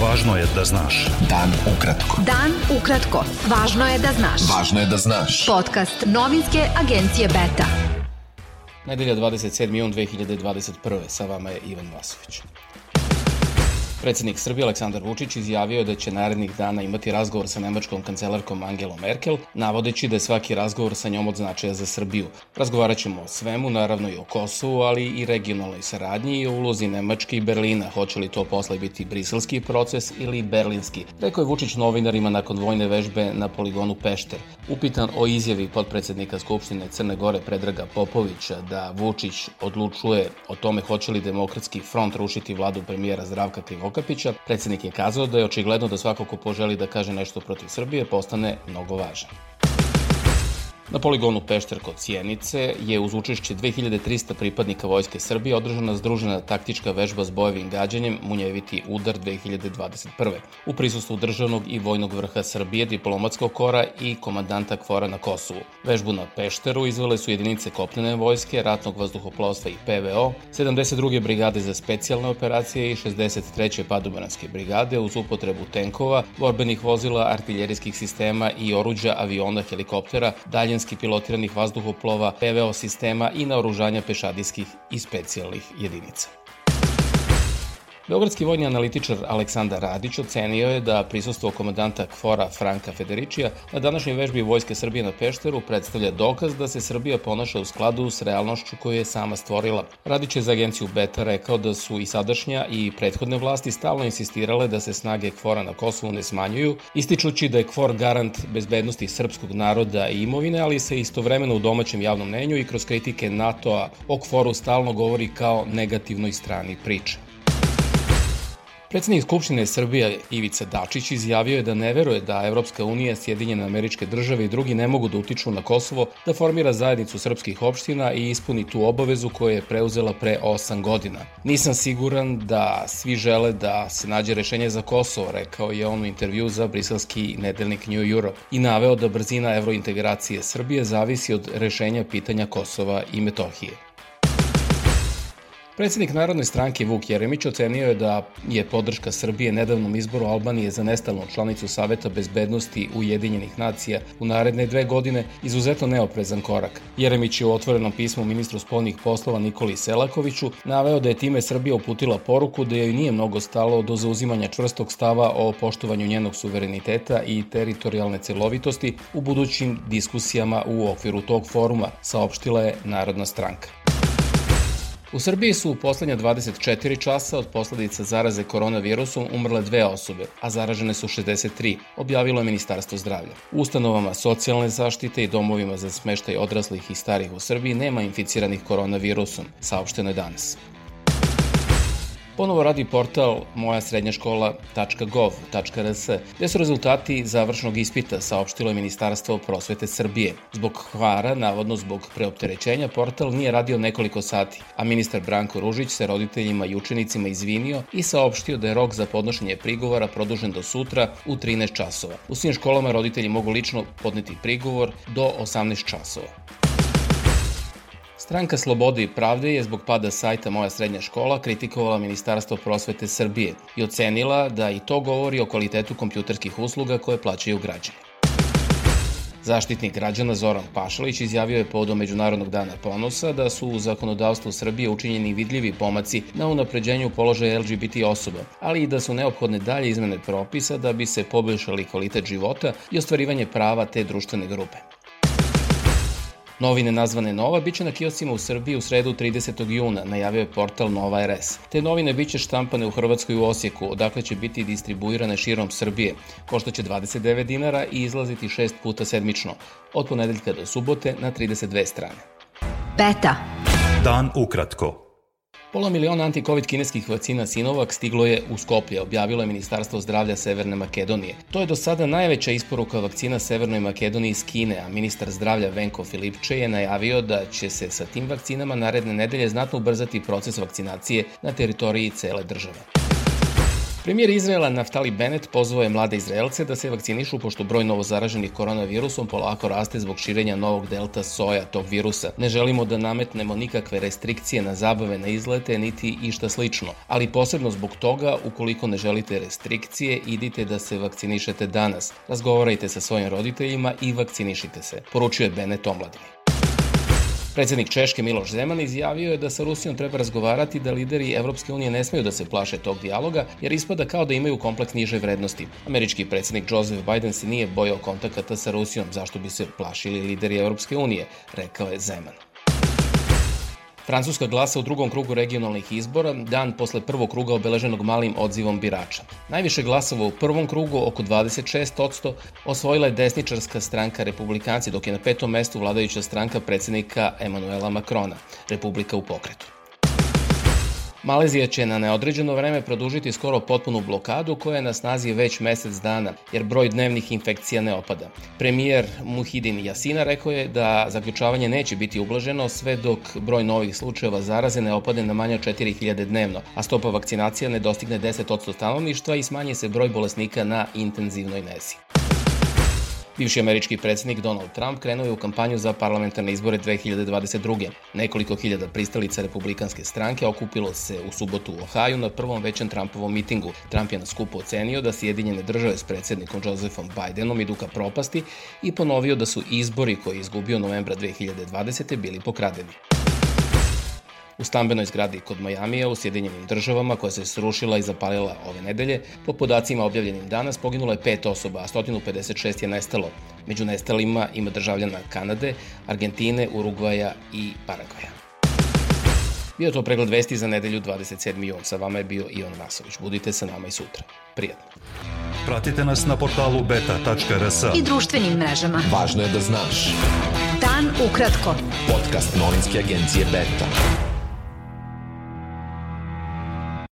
Važno je da znaš. Dan ukratko. Dan ukratko. Važno je da znaš. Važno je da znaš. Podcast novinske agencije Beta. Nedelja 27. jun 2021. Sa vama je Ivan Vasović. Predsednik Srbije Aleksandar Vučić izjavio da će narednih dana imati razgovor sa nemačkom kancelarkom Angelom Merkel, navodeći da je svaki razgovor sa njom od značaja za Srbiju. Razgovarat ćemo o svemu, naravno i o Kosovu, ali i regionalnoj saradnji i o ulozi Nemačke i Berlina. Hoće li to posle biti briselski proces ili berlinski? Rekao je Vučić novinarima nakon vojne vežbe na poligonu Pešter. Upitan o izjavi podpredsednika Skupštine Crne Gore Predraga Popovića da Vučić odlučuje o tome hoće li demokratski front rušiti vladu premijera Zdravka Krivo Okapića, predsednik je kazao da je očigledno da svako ko poželi da kaže nešto protiv Srbije postane mnogo važan. Na poligonu Pešter kod Sjenice je uz učešće 2300 pripadnika Vojske Srbije održana združena taktička vežba s bojevim gađanjem Munjeviti udar 2021. U prisustvu državnog i vojnog vrha Srbije, diplomatskog kora i komandanta kvora na Kosovu. Vežbu na Pešteru izvele su jedinice kopnene vojske, ratnog vazduhoplovstva i PVO, 72. brigade za specijalne operacije i 63. padobanske brigade uz upotrebu tenkova, borbenih vozila, artiljerijskih sistema i oruđa aviona, helikoptera, daljen daljinski pilotiranih vazduhoplova, PVO sistema i naoružanja pešadijskih i specijalnih jedinica. Beogradski vojni analitičar Aleksandar Radić ocenio je da prisustvo komandanta KFOR-a Franka Federičija na današnjoj vežbi Vojske Srbije na Pešteru predstavlja dokaz da se Srbija ponaša u skladu s realnošću koju je sama stvorila. Radić je za agenciju Beta rekao da su i sadašnja i prethodne vlasti stalno insistirale da se snage KFOR-a na Kosovu ne smanjuju, ističući da je KFOR garant bezbednosti srpskog naroda i imovine, ali se istovremeno u domaćem javnom mnenju i kroz kritike NATO-a o KFOR-u stalno govori kao negativnoj strani priče. Predsednik Skupštine Srbije Ivica Dačić izjavio je da ne veruje da Evropska unija, Sjedinjene američke države i drugi ne mogu da utiču na Kosovo da formira zajednicu srpskih opština i ispuni tu obavezu koju je preuzela pre 8 godina. Nisam siguran da svi žele da se nađe rešenje za Kosovo, rekao je on u intervju za briselski nedelnik New Europe i naveo da brzina evrointegracije Srbije zavisi od rešenja pitanja Kosova i Metohije. Predsednik Narodne stranke Vuk Jeremić ocenio je da je podrška Srbije nedavnom izboru Albanije za nestalnu članicu Saveta bezbednosti Ujedinjenih nacija u naredne dve godine izuzetno neoprezan korak. Jeremić je u otvorenom pismu ministru spolnih poslova Nikoli Selakoviću naveo da je time Srbija uputila poruku da joj nije mnogo stalo do zauzimanja čvrstog stava o poštovanju njenog suvereniteta i teritorijalne celovitosti u budućim diskusijama u okviru tog foruma, saopštila je Narodna stranka. U Srbiji su u poslednja 24 časa od posledica zaraze koronavirusom umrle dve osobe, a zaražene su 63, objavilo je Ministarstvo zdravlja. U ustanovama socijalne zaštite i domovima za smeštaj odraslih i starih u Srbiji nema inficiranih koronavirusom, saopšteno je danas. Ponovo radi portal moja srednja škola.gov.rs, gde su rezultati završnog ispita, saopštilo je Ministarstvo prosvete Srbije. Zbog hvara, navodno zbog preopterećenja, portal nije radio nekoliko sati, a ministar Branko Ružić se roditeljima i učenicima izvinio i saopštio da je rok za podnošenje prigovora produžen do sutra u 13 časova. U svim školama roditelji mogu lično podneti prigovor do 18 časova. Stranka Slobode i pravde je zbog pada sajta Moja srednja škola kritikovala Ministarstvo prosvete Srbije i ocenila da i to govori o kvalitetu kompjuterskih usluga koje plaćaju građani. Zaštitnik građana Zoran Pašalić izjavio je povodom Međunarodnog dana ponosa da su u zakonodavstvu Srbije učinjeni vidljivi pomaci na unapređenju položaja LGBT osoba, ali i da su neophodne dalje izmene propisa da bi se poboljšali kvalitet života i ostvarivanje prava te društvene grupe. Novine nazvane Nova biće na kioscima u Srbiji u sredu 30. juna, najavio je portal Nova RS. Te novine biće štampane u Hrvatskoj u Osijeku, odakle će biti distribuirane širom Srbije. Koštaće 29 dinara i izlaziti šest puta sedmično, od ponedeljka do subote na 32 strane. Beta. Dan ukratko. Pola miliona anti-covid kineskih vakcina Sinovac stiglo je u Skoplje, objavilo je Ministarstvo zdravlja Severne Makedonije. To je do sada najveća isporuka vakcina Severnoj Makedoniji iz Kine, a ministar zdravlja Venko Filipče je najavio da će se sa tim vakcinama naredne nedelje znatno ubrzati proces vakcinacije na teritoriji cele države. Premijer Izraela Naftali Bennett pozvao je mlade Izraelce da se vakcinišu pošto broj novozaraženih koronavirusom polako raste zbog širenja novog delta soja tog virusa. Ne želimo da nametnemo nikakve restrikcije na zabave na izlete niti išta slično, ali posebno zbog toga ukoliko ne želite restrikcije idite da se vakcinišete danas. Razgovarajte sa svojim roditeljima i vakcinišite se, poručio je Bennett omladini. Predsednik Češke Miloš Zeman izjavio je da sa Rusijom treba razgovarati da lideri Evropske unije ne smeju da se plaše tog dijaloga, jer ispada kao da imaju kompleks niže vrednosti. Američki predsednik Joseph Biden se nije bojao kontakata sa Rusijom, zašto bi se plašili lideri Evropske unije, rekao je Zeman. Francuska glasa u drugom krugu regionalnih izbora, dan posle prvog kruga obeleženog malim odzivom birača. Najviše glasova u prvom krugu, oko 26%, osvojila je desničarska stranka Republikanci, dok je na petom mestu vladajuća stranka predsednika Emanuela Makrona, Republika u pokretu. Malezija će na neodređeno vreme produžiti skoro potpunu blokadu koja je na snazi već mesec dana, jer broj dnevnih infekcija ne opada. Premijer Muhidin Jasina rekao je da zaključavanje neće biti ublaženo sve dok broj novih slučajeva zaraze ne opade na manje od 4000 dnevno, a stopa vakcinacija ne dostigne 10% stanovništva i smanji se broj bolesnika na intenzivnoj nezi. Bivši američki predsednik Donald Trump krenuo je u kampanju za parlamentarne izbore 2022. Nekoliko hiljada pristalica republikanske stranke okupilo se u subotu u Ohaju na prvom većem Trumpovom mitingu. Trump je na skupu ocenio da Sjedinjene države s predsednikom Josephom Bidenom idu ka propasti i ponovio da su izbori koje je izgubio novembra 2020. bili pokradeni. U stambenoj zgradi kod Majamija u Sjedinjenim državama koja se srušila i zapalila ove nedelje, po podacima objavljenim danas poginulo je pet osoba, a 156 je nestalo. Među nestalima ima državljana Kanade, Argentine, Urugvaja i Paragvaja. Bio to pregled vesti za nedelju 27. jun. Sa vama je bio Ivan Vasović. Budite sa nama i sutra. Prijatno. Pratite nas na portalu beta.rs i društvenim mrežama. Važno je da znaš. Dan ukratko. Podcast novinske agencije Beta.